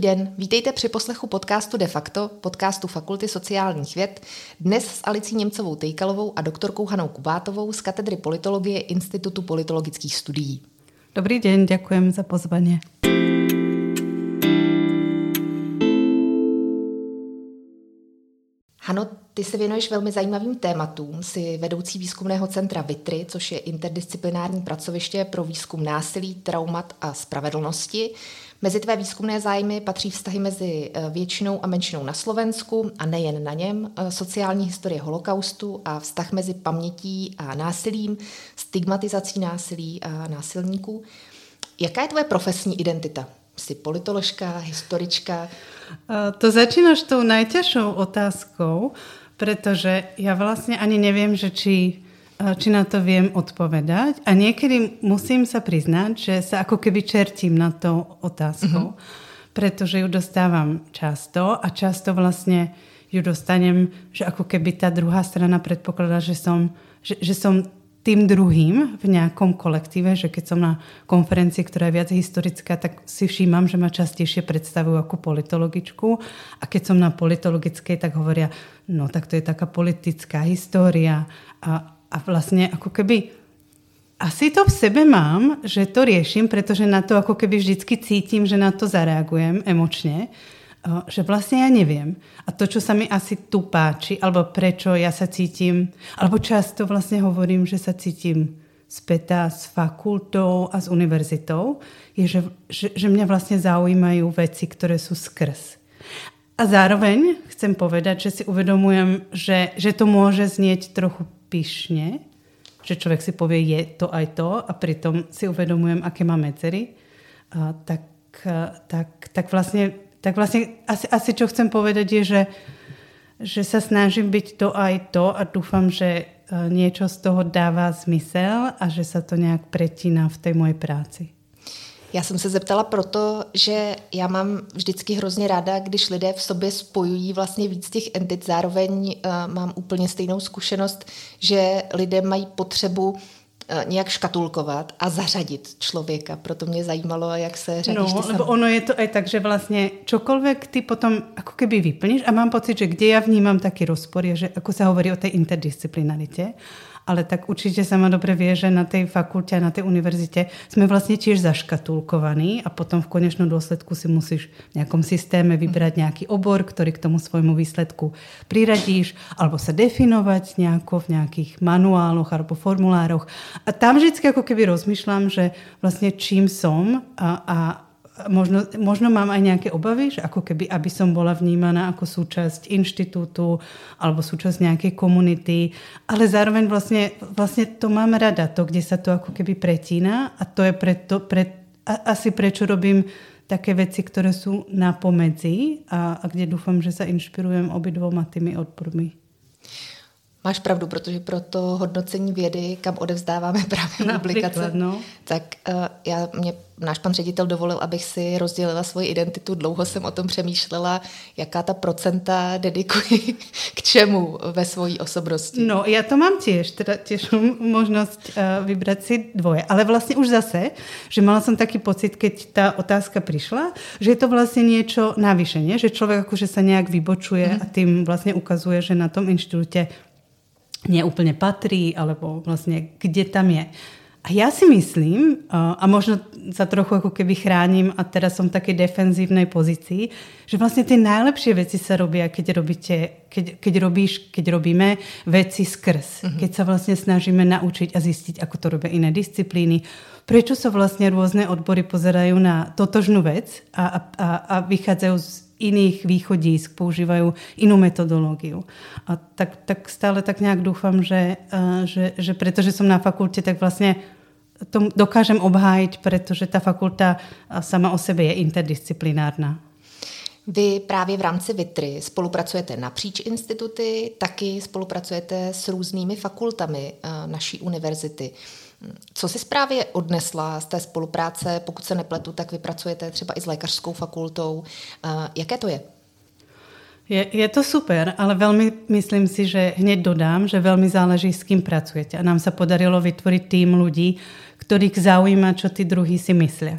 Dobrý den, vítejte při poslechu podcastu De facto, podcastu Fakulty sociálních věd, dnes s Alicí Němcovou Tejkalovou a doktorkou Hanou Kubátovou z katedry politologie Institutu politologických studií. Dobrý den, děkujem za pozvání. Hano, ty se věnuješ velmi zajímavým tématům. Jsi vedoucí výzkumného centra VITRY, což je interdisciplinární pracoviště pro výzkum násilí, traumat a spravedlnosti. Mezi tvé výzkumné zájmy patří vztahy mezi eh, většinou a menšinou na Slovensku a nejen na něm, eh, sociální historie holokaustu a vztah mezi pamětí a násilím, stigmatizací násilí a násilníků. Jaká je tvoje profesní identita? Jsi politoložka, historička? Eh, to začínaš tou najťažšou otázkou, pretože ja vlastne ani neviem, že či či na to viem odpovedať. A niekedy musím sa priznať, že sa ako keby čertím na to otázkou, mm-hmm. pretože ju dostávam často a často vlastne ju dostanem, že ako keby tá druhá strana predpokladá, že som, že, že som tým druhým v nejakom kolektíve, že keď som na konferencii, ktorá je viac historická, tak si všímam, že ma častejšie predstavujú ako politologičku a keď som na politologickej, tak hovoria, no tak to je taká politická história a, a vlastne ako keby asi to v sebe mám, že to riešim, pretože na to ako keby vždycky cítim, že na to zareagujem emočne, že vlastne ja neviem. A to, čo sa mi asi tu páči, alebo prečo ja sa cítim, alebo často vlastne hovorím, že sa cítim spätá s fakultou a s univerzitou, je, že, že, že mňa vlastne zaujímajú veci, ktoré sú skrz. A zároveň chcem povedať, že si uvedomujem, že, že to môže znieť trochu pyšne, že človek si povie, je to aj to a pritom si uvedomujem, aké má medzery, a tak, tak, tak vlastne, tak vlastne asi, asi čo chcem povedať je, že, že sa snažím byť to aj to a dúfam, že e, niečo z toho dáva zmysel a že sa to nejak pretína v tej mojej práci. Já jsem se zeptala proto, že já mám vždycky hrozně ráda, když lidé v sobě spojují vlastně víc těch entit. Zároveň uh, mám úplně stejnou zkušenost, že lidé mají potřebu uh, nějak škatulkovat a zařadit člověka. Proto mě zajímalo, jak se řadíš no, ty lebo ono je to aj tak, že vlastně čokoľvek ty potom ako keby vyplníš a mám pocit, že kde ja vnímam taký rozpor je, že ako sa hovorí o tej interdisciplinaritě, ale tak určite sa ma dobre vie, že na tej fakulte a na tej univerzite sme vlastne tiež zaškatulkovaní a potom v konečnom dôsledku si musíš v nejakom systéme vybrať nejaký obor, ktorý k tomu svojmu výsledku priradíš, alebo sa definovať nejako v nejakých manuáloch alebo formulároch. A tam vždy ako keby rozmýšľam, že vlastne čím som a, a možno, možno mám aj nejaké obavy, že ako keby, aby som bola vnímaná ako súčasť inštitútu alebo súčasť nejakej komunity, ale zároveň vlastne, vlastne to mám rada, to, kde sa to ako keby pretína a to je preto, pre, a, asi prečo robím také veci, ktoré sú na pomedzi a, a kde dúfam, že sa inšpirujem obidvoma tými odpormi. Máš pravdu, protože pro to hodnocení vědy, kam odevzdáváme právě publikace, no. tak uh, já, mě náš pan ředitel dovolil, abych si rozdělila svoji identitu. Dlouho jsem o tom přemýšlela, jaká ta procenta dedikuji k čemu ve svojí osobnosti. No, já to mám tiež, teda tiež možnosť uh, vybrať si dvoje. Ale vlastně už zase, že mala som taký pocit, keď ta otázka prišla, že je to vlastně niečo navyše, že človek akože sa nejak vybočuje mm. a tým vlastně ukazuje, že na tom inštitúte neúplne patrí, alebo vlastne kde tam je. A ja si myslím, a možno sa trochu ako keby chránim a teraz som v takej defenzívnej pozícii, že vlastne tie najlepšie veci sa robia, keď, robíte, keď, keď, robíš, keď robíme veci skrz. Uh-huh. Keď sa vlastne snažíme naučiť a zistiť, ako to robia iné disciplíny. Prečo sa vlastne rôzne odbory pozerajú na totožnú vec a, a, a vychádzajú z iných východísk, používajú inú metodológiu. A tak, tak stále tak nejak dúfam, že, že, že pretože som na fakulte, tak vlastne to dokážem obhájiť, pretože ta fakulta sama o sebe je interdisciplinárna. Vy právě v rámci VITRY spolupracujete napříč instituty, taky spolupracujete s různými fakultami naší univerzity. Co si zprávě odnesla z té spolupráce? Pokud se nepletu, tak vypracujete třeba i s lékařskou fakultou. Jaké to je? Je, je to super, ale veľmi myslím si, že hneď dodám, že veľmi záleží, s kým pracujete. A nám sa podarilo vytvoriť tým ľudí, ktorých zaujíma, čo tí druhí si myslia.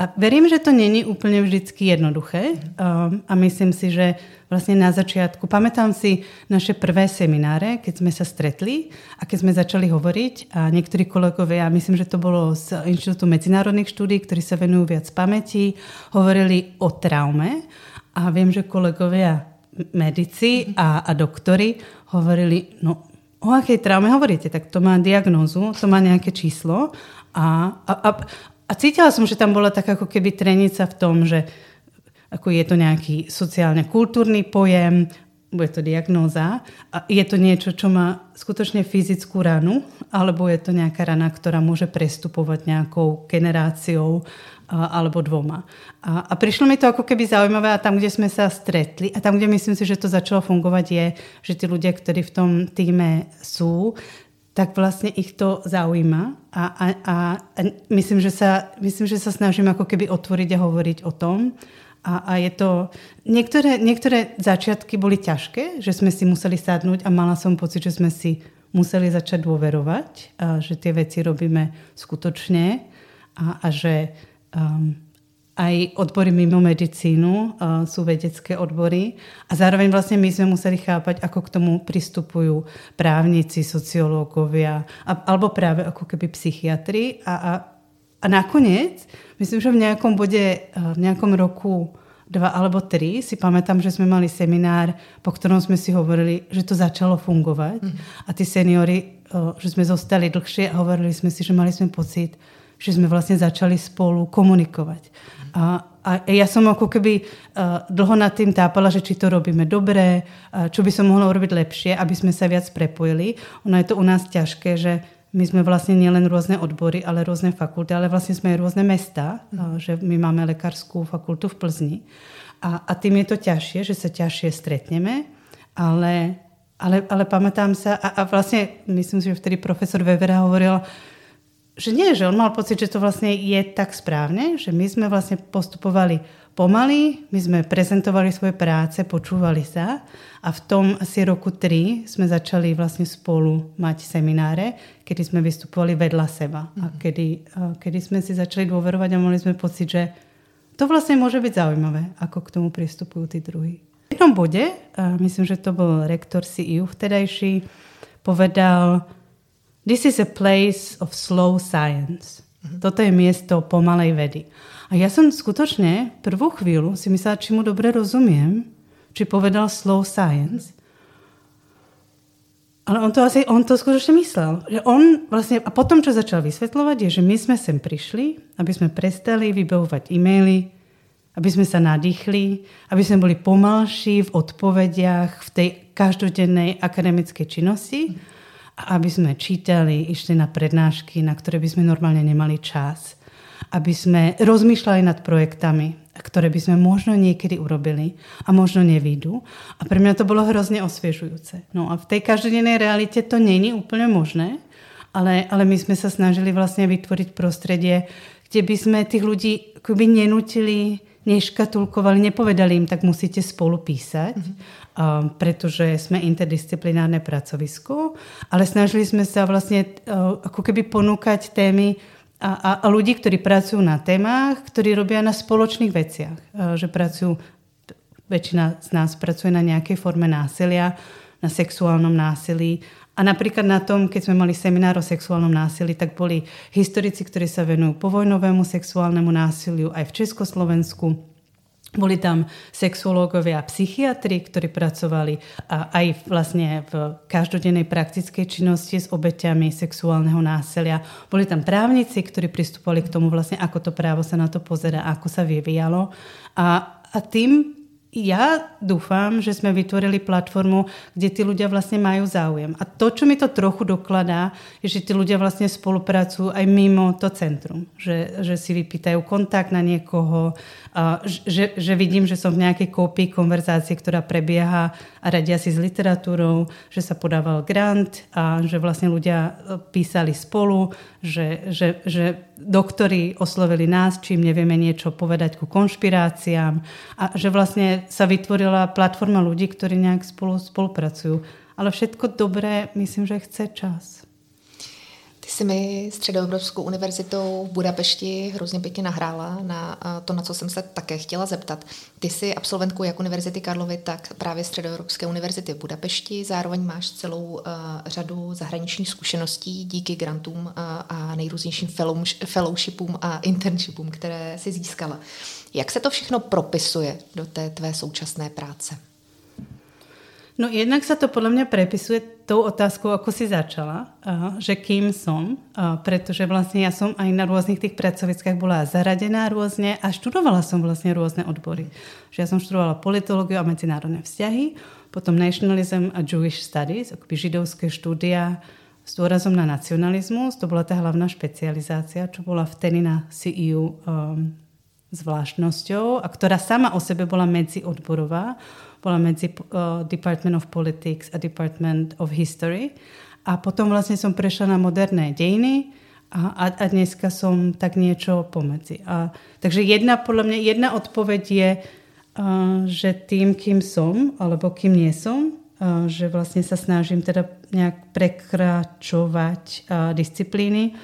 A verím, že to není úplne vždycky jednoduché. Um, a myslím si, že vlastne na začiatku, pamätám si naše prvé semináre, keď sme sa stretli a keď sme začali hovoriť a niektorí kolegovia, myslím, že to bolo z Inštitútu medzinárodných štúdí, ktorí sa venujú viac pamäti, hovorili o traume. A viem, že kolegovia medici a, a doktori hovorili, no o akej traume hovoríte, tak to má diagnózu, to má nejaké číslo. A, a, a, a cítila som, že tam bola tak ako keby trenica v tom, že ako je to nejaký sociálne-kultúrny pojem, bude to diagnóza a je to niečo, čo má skutočne fyzickú ranu, alebo je to nejaká rana, ktorá môže prestupovať nejakou generáciou alebo dvoma. A, a prišlo mi to ako keby zaujímavé a tam, kde sme sa stretli a tam, kde myslím si, že to začalo fungovať je, že tí ľudia, ktorí v tom týme sú, tak vlastne ich to zaujíma a, a, a, a myslím, že sa, myslím, že sa snažím ako keby otvoriť a hovoriť o tom. A, a je to... Niektoré, niektoré začiatky boli ťažké, že sme si museli sadnúť a mala som pocit, že sme si museli začať dôverovať, a že tie veci robíme skutočne a, a že um, aj odbory mimo medicínu uh, sú vedecké odbory. A zároveň vlastne my sme museli chápať, ako k tomu pristupujú právnici, sociológovia a, alebo práve ako keby psychiatri. A, a, a nakoniec, myslím, že v nejakom bode, uh, v nejakom roku dva alebo tri si pamätám, že sme mali seminár, po ktorom sme si hovorili, že to začalo fungovať. Mm. a tí seniory, uh, že sme zostali dlhšie a hovorili sme si, že mali sme pocit, že sme vlastne začali spolu komunikovať. A, a ja som ako keby uh, dlho nad tým tápala, že či to robíme dobre, uh, čo by som mohla urobiť lepšie, aby sme sa viac prepojili. Ono je to u nás ťažké, že my sme vlastne nielen rôzne odbory, ale rôzne fakulty, ale vlastne sme aj rôzne mesta, uh, že my máme lekárskú fakultu v Plzni. A, a tým je to ťažšie, že sa ťažšie stretneme, ale, ale, ale pamätám sa, a, a vlastne myslím si, že vtedy profesor Webera hovoril, že nie, že on mal pocit, že to vlastne je tak správne, že my sme vlastne postupovali pomaly, my sme prezentovali svoje práce, počúvali sa a v tom asi roku 3 sme začali vlastne spolu mať semináre, kedy sme vystupovali vedľa seba a mhm. kedy, kedy sme si začali dôverovať a mali sme pocit, že to vlastne môže byť zaujímavé, ako k tomu pristupujú tí druhí. V jednom bode, myslím, že to bol rektor CIU vtedajší, povedal, This is a place of slow science. Toto je miesto pomalej vedy. A ja som skutočne prvú chvíľu si myslela, či mu dobre rozumiem, či povedal slow science. Ale on to asi, on to skutočne myslel. Že on vlastne, a potom, čo začal vysvetľovať, je, že my sme sem prišli, aby sme prestali vybavovať e-maily, aby sme sa nadýchli, aby sme boli pomalší v odpovediach, v tej každodennej akademickej činnosti. Mm aby sme čítali, išli na prednášky, na ktoré by sme normálne nemali čas. Aby sme rozmýšľali nad projektami, ktoré by sme možno niekedy urobili a možno nevídu. A pre mňa to bolo hrozne osviežujúce. No a v tej každodennej realite to není úplne možné, ale, ale my sme sa snažili vlastne vytvoriť prostredie, kde by sme tých ľudí akoby nenutili, neškatulkovali, nepovedali im, tak musíte spolu písať, mm-hmm pretože sme interdisciplinárne pracovisko, ale snažili sme sa vlastne ako keby ponúkať témy a, a, a ľudí, ktorí pracujú na témach, ktorí robia na spoločných veciach. Že pracujú, väčšina z nás pracuje na nejakej forme násilia, na sexuálnom násilí. A napríklad na tom, keď sme mali seminár o sexuálnom násilí, tak boli historici, ktorí sa venujú povojnovému sexuálnemu násiliu aj v Československu boli tam sexuológovia a psychiatri, ktorí pracovali aj vlastne v každodennej praktickej činnosti s obeťami sexuálneho násilia. Boli tam právnici, ktorí pristupovali k tomu vlastne, ako to právo sa na to pozera, ako sa vyvíjalo. A, a tým ja dúfam, že sme vytvorili platformu, kde tí ľudia vlastne majú záujem. A to, čo mi to trochu dokladá, je, že tí ľudia vlastne spolupracujú aj mimo to centrum. Že, že si vypýtajú kontakt na niekoho, že, že vidím, že som v nejakej kópii konverzácie, ktorá prebieha a radia si s literatúrou, že sa podával grant a že vlastne ľudia e, písali spolu, že, že, že doktori oslovili nás, čím nevieme niečo povedať ku konšpiráciám a že vlastne sa vytvorila platforma ľudí, ktorí nejak spolu spolupracujú. Ale všetko dobré, myslím, že chce čas. Ty jsi mi Středoevropskou univerzitou v Budapešti hrozně pěkně nahrála na to, na co jsem se také chtěla zeptat. Ty jsi absolventkou jak Univerzity Karlovy, tak právě Středoevropské univerzity v Budapešti. Zároveň máš celou uh, řadu zahraničních zkušeností díky grantům uh, a nejrůznějším fellowshipům a internshipům, které si získala. Jak se to všechno propisuje do té tvé současné práce? No jednak sa to podľa mňa prepisuje tou otázkou, ako si začala, že kým som, pretože vlastne ja som aj na rôznych tých pracoviskách bola zaradená rôzne a študovala som vlastne rôzne odbory. Že ja som študovala politológiu a medzinárodné vzťahy, potom nationalism a Jewish studies, akoby židovské štúdia s dôrazom na nacionalizmus, to bola tá hlavná špecializácia, čo bola vtedy na CEU um, zvláštnosťou a ktorá sama o sebe bola medziodborová bola medzi uh, Department of Politics a Department of History. A potom vlastne som prešla na moderné dejiny a, a, a dneska som tak niečo pomedzi. A, takže jedna, podľa mňa, jedna odpoveď je, uh, že tým, kým som, alebo kým nie som, uh, že vlastne sa snažím teda nejak prekračovať uh, disciplíny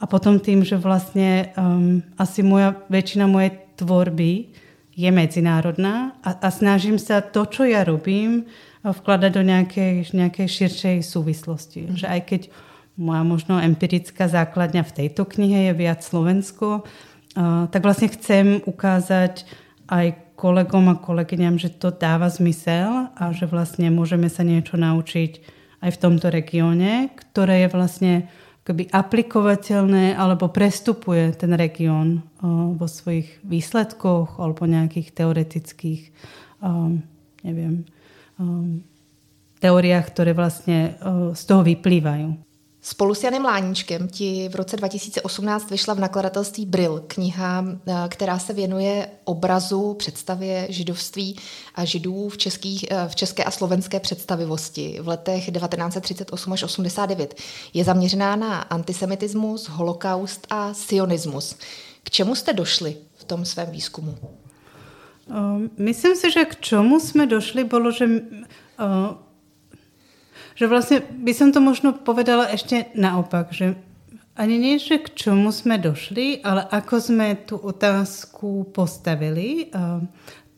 a potom tým, že vlastne um, asi moja, väčšina mojej tvorby je medzinárodná a, a snažím sa to, čo ja robím, vkladať do nejakej, nejakej širšej súvislosti. Mm. Že aj keď moja možno empirická základňa v tejto knihe je viac Slovensko, uh, tak vlastne chcem ukázať aj kolegom a kolegyňam, že to dáva zmysel a že vlastne môžeme sa niečo naučiť aj v tomto regióne, ktoré je vlastne akoby aplikovateľné alebo prestupuje ten región vo svojich výsledkoch alebo nejakých teoretických um, neviem, um, teóriách, ktoré vlastne uh, z toho vyplývajú. Spolu s Janem Láníčkem ti v roce 2018 vyšla v nakladatelství Brill kniha, eh, která se věnuje obrazu, představě židovství a židů v, českých, eh, v české a slovenské představivosti v letech 1938 až 89. Je zaměřená na antisemitismus, holokaust a sionismus. K čemu jste došli v tom svém výzkumu? Myslím si, že k čemu jsme došli, bolo, že že vlastne by som to možno povedala ešte naopak, že ani nie, že k čomu sme došli, ale ako sme tú otázku postavili.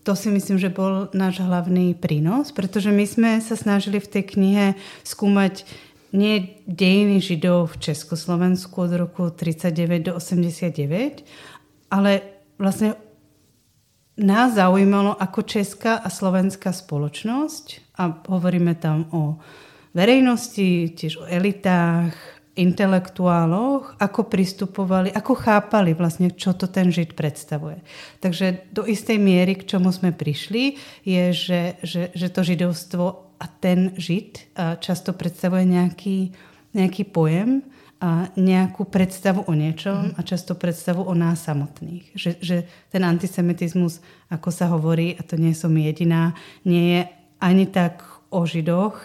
To si myslím, že bol náš hlavný prínos, pretože my sme sa snažili v tej knihe skúmať nie dejiny Židov v Československu od roku 39 do 89, ale vlastne nás zaujímalo ako česká a slovenská spoločnosť a hovoríme tam o verejnosti, tiež o elitách, intelektuáloch, ako pristupovali, ako chápali vlastne, čo to ten Žid predstavuje. Takže do istej miery, k čomu sme prišli, je, že, že, že to židovstvo a ten Žid často predstavuje nejaký, nejaký pojem a nejakú predstavu o niečom mhm. a často predstavu o nás samotných. Že, že ten antisemitizmus, ako sa hovorí, a to nie som jediná, nie je ani tak o Židoch,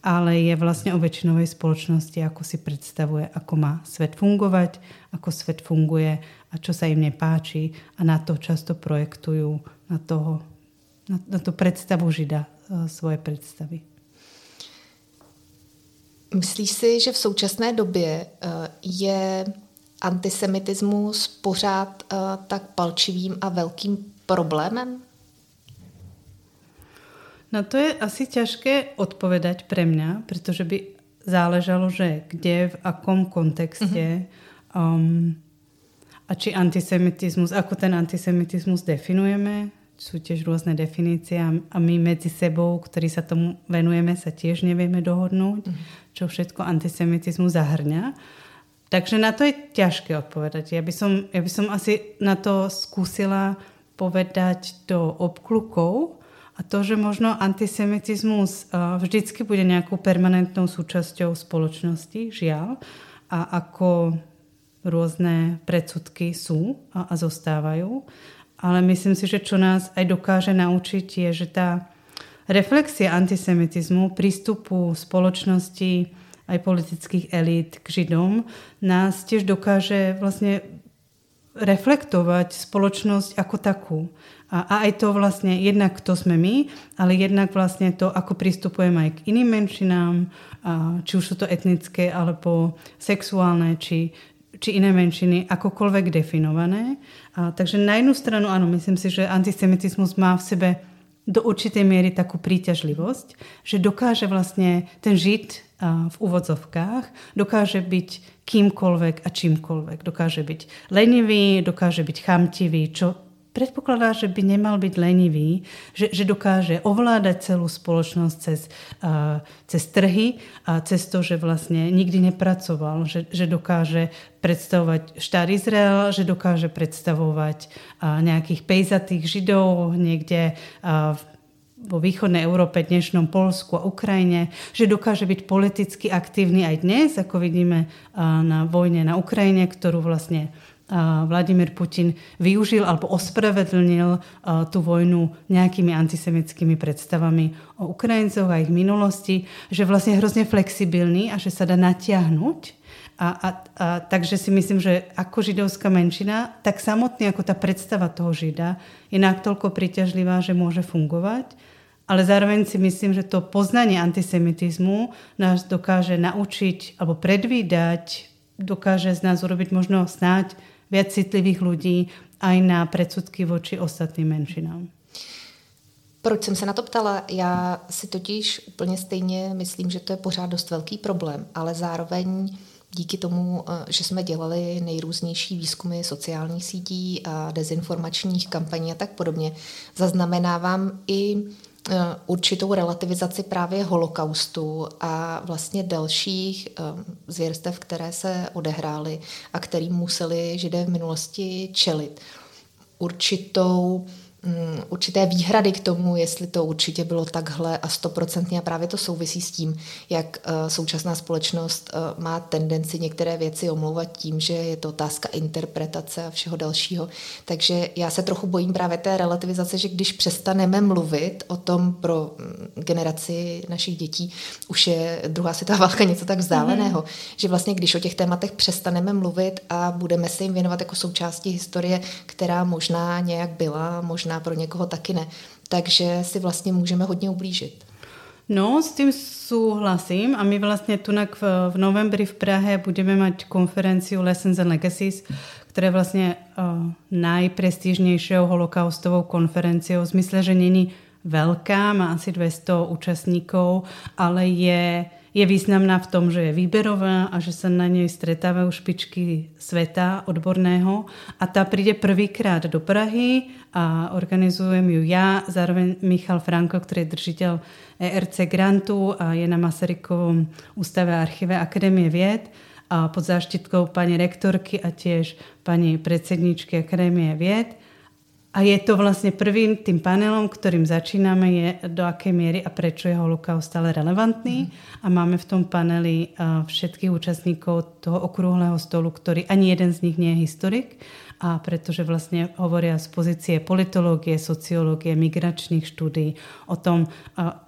ale je vlastne o väčšinovej spoločnosti, ako si predstavuje, ako má svet fungovať, ako svet funguje a čo sa im nepáči a na to často projektujú na, toho, na, na tú predstavu Žida e, svoje predstavy. Myslíš si, že v současné době e, je antisemitismus pořád e, tak palčivým a velkým problémem? No to je asi ťažké odpovedať pre mňa, pretože by záležalo, že kde, v akom kontexte uh-huh. um, a či antisemitizmus, ako ten antisemitizmus definujeme. Sú tiež rôzne definície a my medzi sebou, ktorí sa tomu venujeme, sa tiež nevieme dohodnúť, uh-huh. čo všetko antisemitizmus zahrňa. Takže na to je ťažké odpovedať. Ja by som, ja by som asi na to skúsila povedať do obklukov, a to, že možno antisemitizmus vždycky bude nejakou permanentnou súčasťou spoločnosti, žiaľ, a ako rôzne predsudky sú a, a zostávajú. Ale myslím si, že čo nás aj dokáže naučiť je, že tá reflexia antisemitizmu, prístupu spoločnosti aj politických elít k Židom nás tiež dokáže vlastne reflektovať spoločnosť ako takú. A, a aj to vlastne, jednak to sme my, ale jednak vlastne to, ako pristupujeme aj k iným menšinám, a, či už sú to etnické, alebo sexuálne, či, či iné menšiny, akokoľvek definované. A, takže na jednu stranu, áno, myslím si, že antisemitizmus má v sebe do určitej miery takú príťažlivosť, že dokáže vlastne ten žid v úvodzovkách, dokáže byť kýmkoľvek a čímkoľvek. Dokáže byť lenivý, dokáže byť chamtivý, čo predpokladá, že by nemal byť lenivý, že, že dokáže ovládať celú spoločnosť cez, uh, cez trhy a cez to, že vlastne nikdy nepracoval, že, že dokáže predstavovať štát Izrael, že dokáže predstavovať uh, nejakých pejzatých židov niekde uh, vo východnej Európe, dnešnom Polsku a Ukrajine, že dokáže byť politicky aktívny aj dnes, ako vidíme na vojne na Ukrajine, ktorú vlastne Vladimír Putin využil alebo ospravedlnil tú vojnu nejakými antisemickými predstavami o Ukrajincoch a ich minulosti, že vlastne je hrozne flexibilný a že sa dá natiahnuť. A, a, a, takže si myslím, že ako židovská menšina, tak samotný ako tá predstava toho žida je natoľko príťažlivá, že môže fungovať. Ale zároveň si myslím, že to poznanie antisemitizmu nás dokáže naučiť alebo predvídať, dokáže z nás urobiť možno snáď viac citlivých ľudí aj na predsudky voči ostatným menšinám. Proč jsem se na to ptala? Já si totiž úplně stejně myslím, že to je pořád dost velký problém, ale zároveň díky tomu, eh, že jsme dělali nejrůznější výzkumy sociálních sítí a dezinformačních kampaní a tak podobně, zaznamenávám i Eh, určitou relativizaci právě holokaustu a vlastně dalších eh, zvěrstev, které se odehrály a kterým museli židé v minulosti čelit. Určitou Mm, určité výhrady k tomu, jestli to určitě bylo takhle a stoprocentně a právě to souvisí s tím, jak eh, současná společnost eh, má tendenci některé věci omlouvat tím, že je to otázka interpretace a všeho dalšího. Takže já se trochu bojím právě té relativizace, že když přestaneme mluvit o tom pro mm, generaci našich dětí, už je druhá světová válka něco tak vzdáleného, mm-hmm. že vlastně když o těch tématech přestaneme mluvit a budeme se jim věnovat jako součástí historie, která možná nějak byla, možná možná pro někoho taky ne. Takže si vlastně můžeme hodně ublížit. No, s tým súhlasím a my vlastne tunak v, v novembri v Prahe budeme mať konferenciu Lessons and Legacies, ktorá je vlastne uh, najprestížnejšou holokaustovou konferenciou v zmysle, že není veľká, má asi 200 účastníkov, ale je je významná v tom, že je výberová a že sa na nej stretávajú špičky sveta odborného a tá príde prvýkrát do Prahy a organizujem ju ja, zároveň Michal Franko, ktorý je držiteľ ERC grantu a je na Masarykovom ústave archíve Akadémie vied a pod záštitkou pani rektorky a tiež pani predsedničky Akadémie vied. A je to vlastne prvým tým panelom, ktorým začíname, je do akej miery a prečo je holokaust stále relevantný. Mm. A máme v tom paneli všetkých účastníkov toho okrúhleho stolu, ktorý ani jeden z nich nie je historik, a pretože vlastne hovoria z pozície politológie, sociológie, migračných štúdí o tom,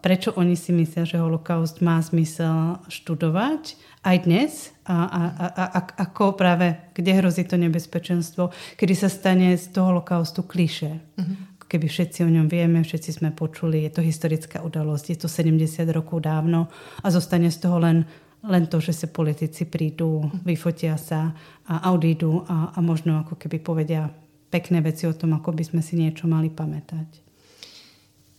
prečo oni si myslia, že holokaust má zmysel študovať aj dnes a, a, a, a ako práve, kde hrozí to nebezpečenstvo, kedy sa stane z toho holokaustu kliše. Mm-hmm. Keby všetci o ňom vieme, všetci sme počuli, je to historická udalosť, je to 70 rokov dávno a zostane z toho len len to, že sa politici prídu, vyfotia sa a odídu a, a možno ako keby povedia pekné veci o tom, ako by sme si niečo mali pamätať.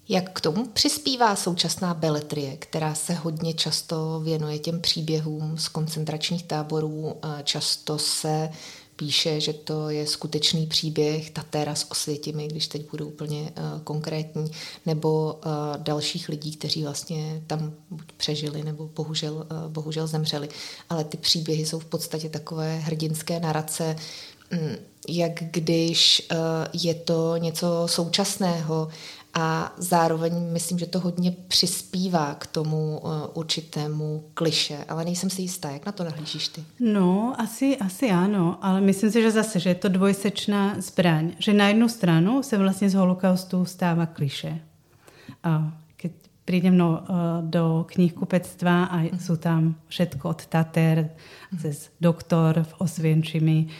Jak k tomu přispívá současná beletrie, která se hodně často věnuje těm příběhům z koncentračních táborů, často se píše, že to je skutečný příběh Tatera s Osvětimi, když teď budu úplně uh, konkrétní, nebo uh, dalších lidí, kteří vlastně tam buď přežili, nebo bohužel, uh, bohužel zemřeli. Ale ty příběhy jsou v podstatě takové hrdinské narace, um, jak když je to něco současného a zároveň myslím, že to hodně přispívá k tomu uh, určitému kliše, ale nejsem si jistá, jak na to nahlížíš ty? No, asi, asi áno, ale myslím si, že zase, že je to dvojsečná zbraň. Že na jednu stranu se vlastně z holokaustu stává kliše. A keď prídem no, do knihkupectva a sú tam všetko od Tater cez doktor v Osvienčimi.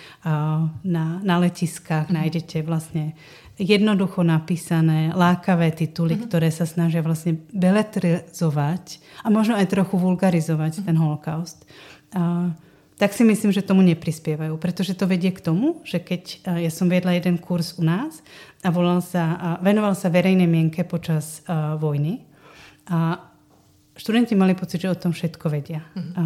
Na, na letiskách nájdete vlastne jednoducho napísané, lákavé tituly, ktoré sa snažia vlastne beletrizovať a možno aj trochu vulgarizovať ten holokaust. A, tak si myslím, že tomu neprispievajú, pretože to vedie k tomu, že keď ja som viedla jeden kurz u nás a volal sa, a venoval sa verejnej mienke počas uh, vojny a študenti mali pocit, že o tom všetko vedia. Uh-huh. A,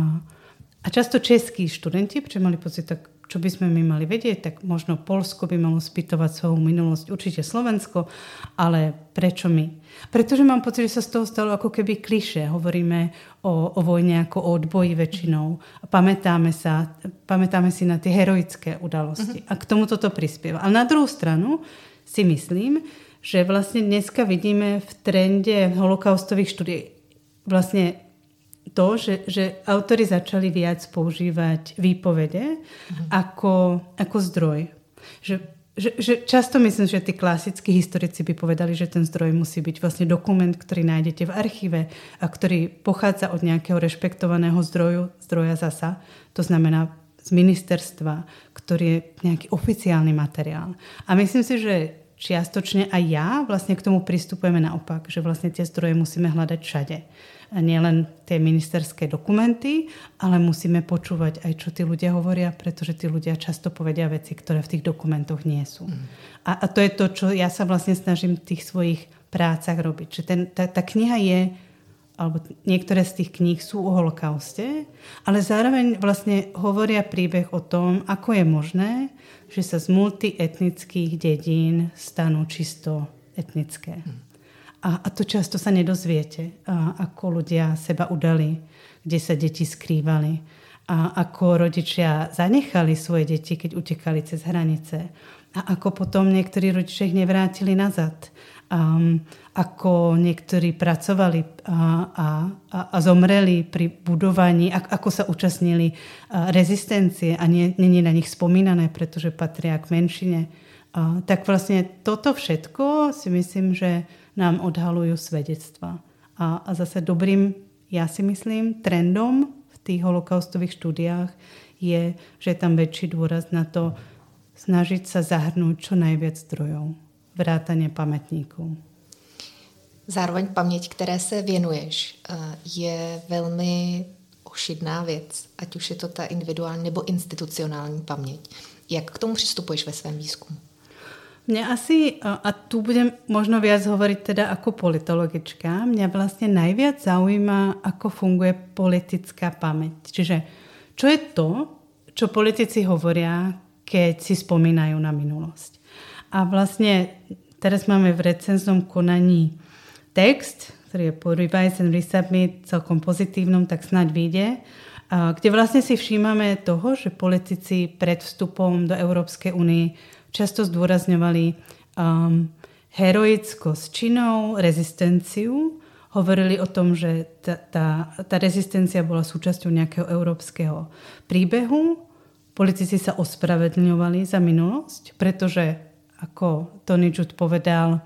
a často českí študenti, pretože mali pocit, tak čo by sme my mali vedieť, tak možno Polsko by malo spýtovať svoju minulosť, určite Slovensko, ale prečo my? Pretože mám pocit, že sa z toho stalo ako keby kliše. Hovoríme o, o vojne ako o odboji väčšinou. Pamätáme, sa, pamätáme si na tie heroické udalosti. Uh-huh. A k tomu toto prispieva. Ale na druhú stranu si myslím, že vlastne dneska vidíme v trende holokaustových štúdí vlastne to, že, že autori začali viac používať výpovede mm-hmm. ako, ako zdroj. Že, že, že často myslím, že tí klasickí historici by povedali, že ten zdroj musí byť vlastne dokument, ktorý nájdete v archíve a ktorý pochádza od nejakého rešpektovaného zdroju, zdroja zasa. To znamená z ministerstva, ktorý je nejaký oficiálny materiál. A myslím si, že čiastočne aj ja vlastne k tomu pristupujeme naopak, že vlastne tie zdroje musíme hľadať všade nielen tie ministerské dokumenty, ale musíme počúvať aj, čo tí ľudia hovoria, pretože tí ľudia často povedia veci, ktoré v tých dokumentoch nie sú. Mm. A, a to je to, čo ja sa vlastne snažím v tých svojich prácach robiť. Čiže ten, tá, tá kniha je alebo niektoré z tých kníh sú o holokauste, ale zároveň vlastne hovoria príbeh o tom, ako je možné, že sa z multietnických dedín stanú čisto etnické. A, a to často sa nedozviete, a, ako ľudia seba udali, kde sa deti skrývali a ako rodičia zanechali svoje deti, keď utekali cez hranice a ako potom niektorí rodičia ich nevrátili nazad. Um, ako niektorí pracovali a, a, a zomreli pri budovaní, ako sa účastnili rezistencie a nie, nie na nich spomínané, pretože patria k menšine. A, tak vlastne toto všetko si myslím, že nám odhalujú svedectva. A, a zase dobrým, ja si myslím, trendom v tých holokaustových štúdiách je, že je tam väčší dôraz na to snažiť sa zahrnúť čo najviac zdrojov. Vrátanie pamätníkov. Zároveň paměť, které se věnuješ, eh, je velmi ošidná věc, ať už je to ta individuální nebo institucionální paměť. Jak k tomu přistupuješ ve svém výzkumu? Mňa asi, a tu budem možno viac hovoriť teda ako politologička, mňa vlastne najviac zaujíma, ako funguje politická pamäť. Čiže čo je to, čo politici hovoria, keď si spomínajú na minulosť. A vlastne teraz máme v recenznom konaní text, ktorý je po Revise and Resubmit celkom pozitívnom, tak snáď vyjde, kde vlastne si všímame toho, že politici pred vstupom do Európskej únie často zdôrazňovali um, heroickosť činov, rezistenciu. Hovorili o tom, že tá, tá, tá rezistencia bola súčasťou nejakého európskeho príbehu. Politici sa ospravedlňovali za minulosť, pretože, ako Tony Judd povedal,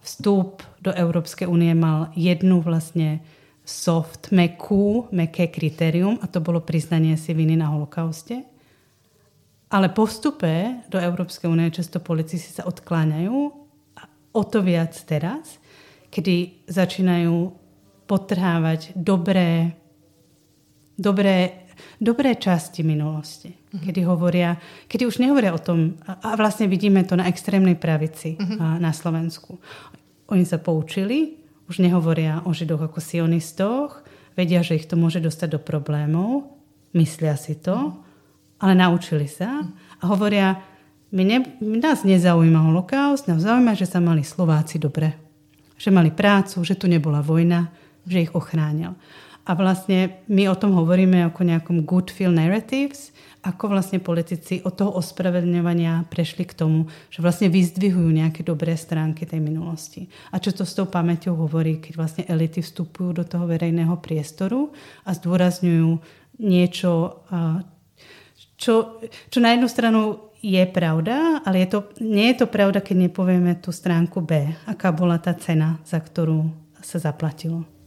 vstup do Európskej únie mal jednu vlastne soft, mekú, meké kritérium a to bolo priznanie si viny na holokauste. Ale po vstupe do Európskej únie často politici sa odkláňajú a o to viac teraz, kedy začínajú potrhávať dobré, dobré, dobré časti minulosti. Uh-huh. Kedy hovoria, kedy už nehovoria o tom, a vlastne vidíme to na extrémnej pravici uh-huh. na Slovensku. Oni sa poučili, už nehovoria o židoch ako sionistoch, vedia, že ich to môže dostať do problémov, myslia si to, ale naučili sa a hovoria, my ne, nás nezaujíma holokaust, nás zaujíma, že sa mali Slováci dobre. Že mali prácu, že tu nebola vojna, že ich ochránil. A vlastne my o tom hovoríme ako nejakom good feel narratives, ako vlastne politici od toho ospravedlňovania prešli k tomu, že vlastne vyzdvihujú nejaké dobré stránky tej minulosti. A čo to s tou pamäťou hovorí, keď vlastne elity vstupujú do toho verejného priestoru a zdôrazňujú niečo, čo, čo na jednu stranu je pravda, ale je to, nie je to pravda, keď nepovieme tú stránku B, aká bola tá cena, za ktorú se zaplatilo.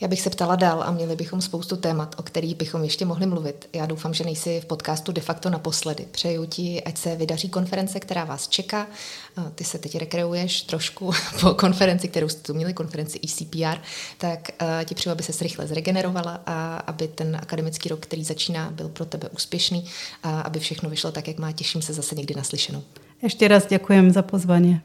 Já bych se ptala dál a měli bychom spoustu témat, o kterých bychom ještě mohli mluvit. Já doufám, že nejsi v podcastu de facto naposledy. Přeju ti, ať se vydaří konference, která vás čeká. Ty se teď rekreuješ trošku po konferenci, kterou jste tu měli, konferenci ECPR, tak ti přeju, aby se rychle zregenerovala a aby ten akademický rok, který začíná, byl pro tebe úspěšný a aby všechno vyšlo tak, jak má. Těším se zase někdy naslyšenou. Ještě raz děkujem za pozvání.